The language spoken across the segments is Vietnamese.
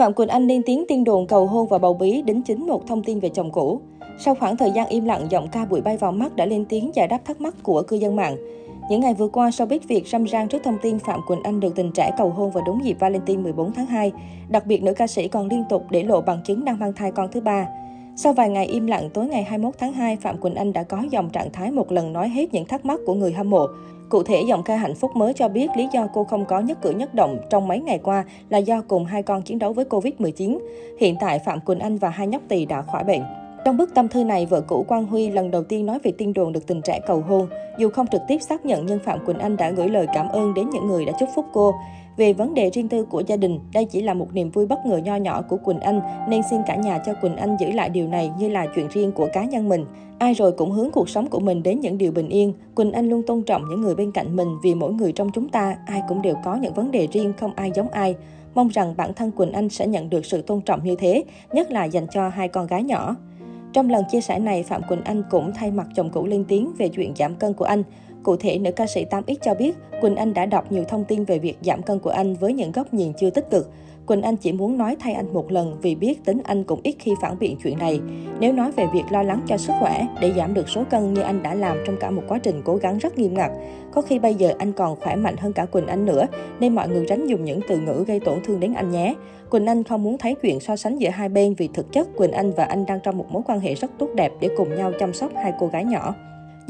Phạm Quỳnh Anh lên tiếng tiên đồn cầu hôn và bầu bí đính chính một thông tin về chồng cũ. Sau khoảng thời gian im lặng, giọng ca bụi bay vào mắt đã lên tiếng giải đáp thắc mắc của cư dân mạng. Những ngày vừa qua, sau biết việc râm ran trước thông tin Phạm Quỳnh Anh được tình trẻ cầu hôn vào đúng dịp Valentine 14 tháng 2. Đặc biệt, nữ ca sĩ còn liên tục để lộ bằng chứng đang mang thai con thứ ba. Sau vài ngày im lặng, tối ngày 21 tháng 2, Phạm Quỳnh Anh đã có dòng trạng thái một lần nói hết những thắc mắc của người hâm mộ. Cụ thể, giọng ca hạnh phúc mới cho biết lý do cô không có nhất cử nhất động trong mấy ngày qua là do cùng hai con chiến đấu với Covid-19. Hiện tại, Phạm Quỳnh Anh và hai nhóc tỳ đã khỏi bệnh. Trong bức tâm thư này, vợ cũ Quang Huy lần đầu tiên nói về tin đồn được tình trẻ cầu hôn. Dù không trực tiếp xác nhận nhưng Phạm Quỳnh Anh đã gửi lời cảm ơn đến những người đã chúc phúc cô. Về vấn đề riêng tư của gia đình, đây chỉ là một niềm vui bất ngờ nho nhỏ của Quỳnh Anh, nên xin cả nhà cho Quỳnh Anh giữ lại điều này như là chuyện riêng của cá nhân mình. Ai rồi cũng hướng cuộc sống của mình đến những điều bình yên. Quỳnh Anh luôn tôn trọng những người bên cạnh mình vì mỗi người trong chúng ta, ai cũng đều có những vấn đề riêng, không ai giống ai. Mong rằng bản thân Quỳnh Anh sẽ nhận được sự tôn trọng như thế, nhất là dành cho hai con gái nhỏ. Trong lần chia sẻ này, Phạm Quỳnh Anh cũng thay mặt chồng cũ lên tiếng về chuyện giảm cân của anh. Cụ thể, nữ ca sĩ 8X cho biết, Quỳnh Anh đã đọc nhiều thông tin về việc giảm cân của anh với những góc nhìn chưa tích cực. Quỳnh Anh chỉ muốn nói thay anh một lần vì biết tính anh cũng ít khi phản biện chuyện này. Nếu nói về việc lo lắng cho sức khỏe để giảm được số cân như anh đã làm trong cả một quá trình cố gắng rất nghiêm ngặt, có khi bây giờ anh còn khỏe mạnh hơn cả Quỳnh Anh nữa, nên mọi người tránh dùng những từ ngữ gây tổn thương đến anh nhé. Quỳnh Anh không muốn thấy chuyện so sánh giữa hai bên vì thực chất Quỳnh Anh và anh đang trong một mối quan hệ rất tốt đẹp để cùng nhau chăm sóc hai cô gái nhỏ.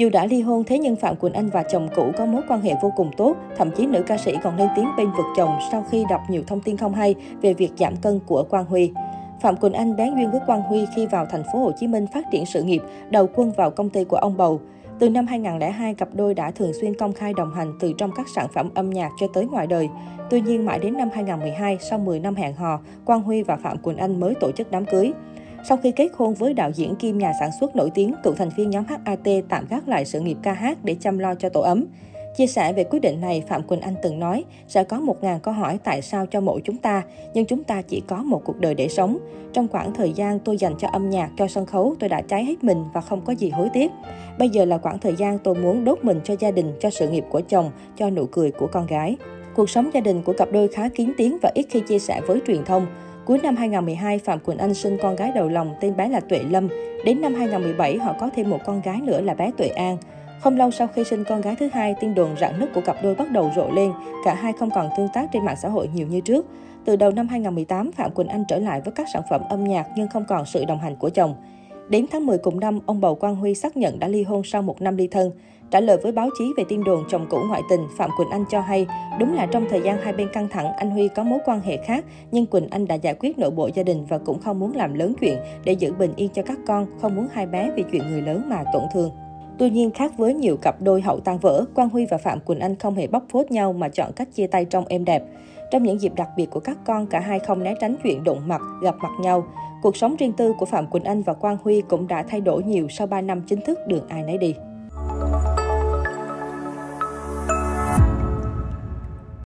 Dù đã ly hôn, thế nhưng Phạm Quỳnh Anh và chồng cũ có mối quan hệ vô cùng tốt. Thậm chí nữ ca sĩ còn lên tiếng bên vực chồng sau khi đọc nhiều thông tin không hay về việc giảm cân của Quang Huy. Phạm Quỳnh Anh bén duyên với Quang Huy khi vào thành phố Hồ Chí Minh phát triển sự nghiệp, đầu quân vào công ty của ông bầu. Từ năm 2002, cặp đôi đã thường xuyên công khai đồng hành từ trong các sản phẩm âm nhạc cho tới ngoài đời. Tuy nhiên, mãi đến năm 2012, sau 10 năm hẹn hò, Quang Huy và Phạm Quỳnh Anh mới tổ chức đám cưới. Sau khi kết hôn với đạo diễn kim nhà sản xuất nổi tiếng, cựu thành viên nhóm HAT tạm gác lại sự nghiệp ca hát để chăm lo cho tổ ấm. Chia sẻ về quyết định này, Phạm Quỳnh Anh từng nói, sẽ có 1.000 câu hỏi tại sao cho mỗi chúng ta, nhưng chúng ta chỉ có một cuộc đời để sống. Trong khoảng thời gian tôi dành cho âm nhạc, cho sân khấu, tôi đã cháy hết mình và không có gì hối tiếc. Bây giờ là khoảng thời gian tôi muốn đốt mình cho gia đình, cho sự nghiệp của chồng, cho nụ cười của con gái. Cuộc sống gia đình của cặp đôi khá kín tiếng và ít khi chia sẻ với truyền thông. Cuối năm 2012, Phạm Quỳnh Anh sinh con gái đầu lòng tên bé là Tuệ Lâm. Đến năm 2017, họ có thêm một con gái nữa là bé Tuệ An. Không lâu sau khi sinh con gái thứ hai, tin đồn rạn nứt của cặp đôi bắt đầu rộ lên. Cả hai không còn tương tác trên mạng xã hội nhiều như trước. Từ đầu năm 2018, Phạm Quỳnh Anh trở lại với các sản phẩm âm nhạc nhưng không còn sự đồng hành của chồng. Đến tháng 10 cùng năm, ông bầu Quang Huy xác nhận đã ly hôn sau một năm ly thân. Trả lời với báo chí về tin đồn chồng cũ ngoại tình, Phạm Quỳnh Anh cho hay, đúng là trong thời gian hai bên căng thẳng, anh Huy có mối quan hệ khác, nhưng Quỳnh Anh đã giải quyết nội bộ gia đình và cũng không muốn làm lớn chuyện để giữ bình yên cho các con, không muốn hai bé vì chuyện người lớn mà tổn thương. Tuy nhiên, khác với nhiều cặp đôi hậu tan vỡ, Quang Huy và Phạm Quỳnh Anh không hề bóc phốt nhau mà chọn cách chia tay trong êm đẹp. Trong những dịp đặc biệt của các con, cả hai không né tránh chuyện đụng mặt, gặp mặt nhau. Cuộc sống riêng tư của Phạm Quỳnh Anh và Quang Huy cũng đã thay đổi nhiều sau 3 năm chính thức đường ai nấy đi.